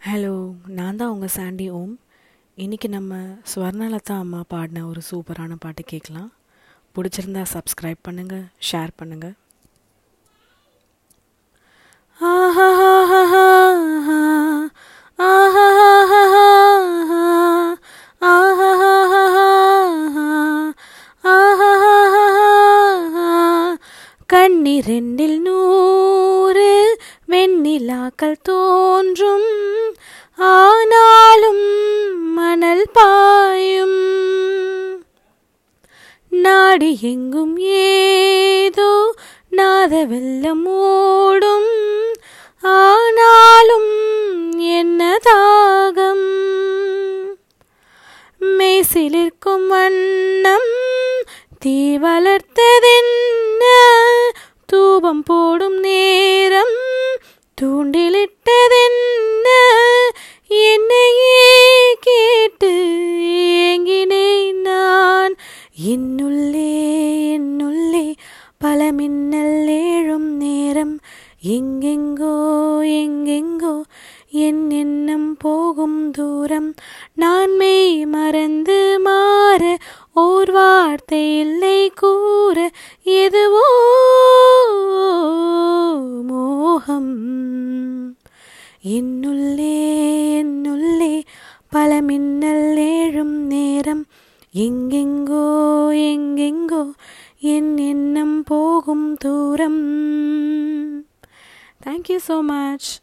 Hello நான் தான் உங்கள் சாண்டி ஓம். இன்றைக்கி நம்ம ஸ்வர்ணலதா அம்மா பாடின ஒரு சூப்பரான பாட்டு கேட்கலாம். பிடிச்சிருந்தா சப்ஸ்கிரைப் பண்ணுங்கள் ஷேர் பண்ணுங்கள் கண்ணிரெண்டில் நூறு வெண்ணிலாக்கள் தோன்றும். ஆனாலும் மணல் பாயும். நாடு எங்கும் ஏதோ நாத வெள்ளம் ஓடும். ஆனாலும் என்ன தாகம்? மேசிலிருக்கும் வண்ணம் தீ வளர்த்ததென்ன? தூபம் போடும் நேரம் தூண்டிலிட்டதென்ன? என்னையே கேட்டு ஏங்கினேன் நான். என்னுள்ளே என்னுள்ளே பல மின்னல் ஏழும் நேரம். எங்கெங்கோ எங்கெங்கோ என் எண்ணம் போகும் தூரம். நான் மெய் மறந்து வார்த்தை இல்லை கூற எதுவோ மோகம். என்னுள்ளே என்னுள்ளே பல மின்னல் ஏழும் நேரம். எங்கெங்கோ எங்கெங்கோ என் எண்ணம் போகும் தூரம். Thank you so much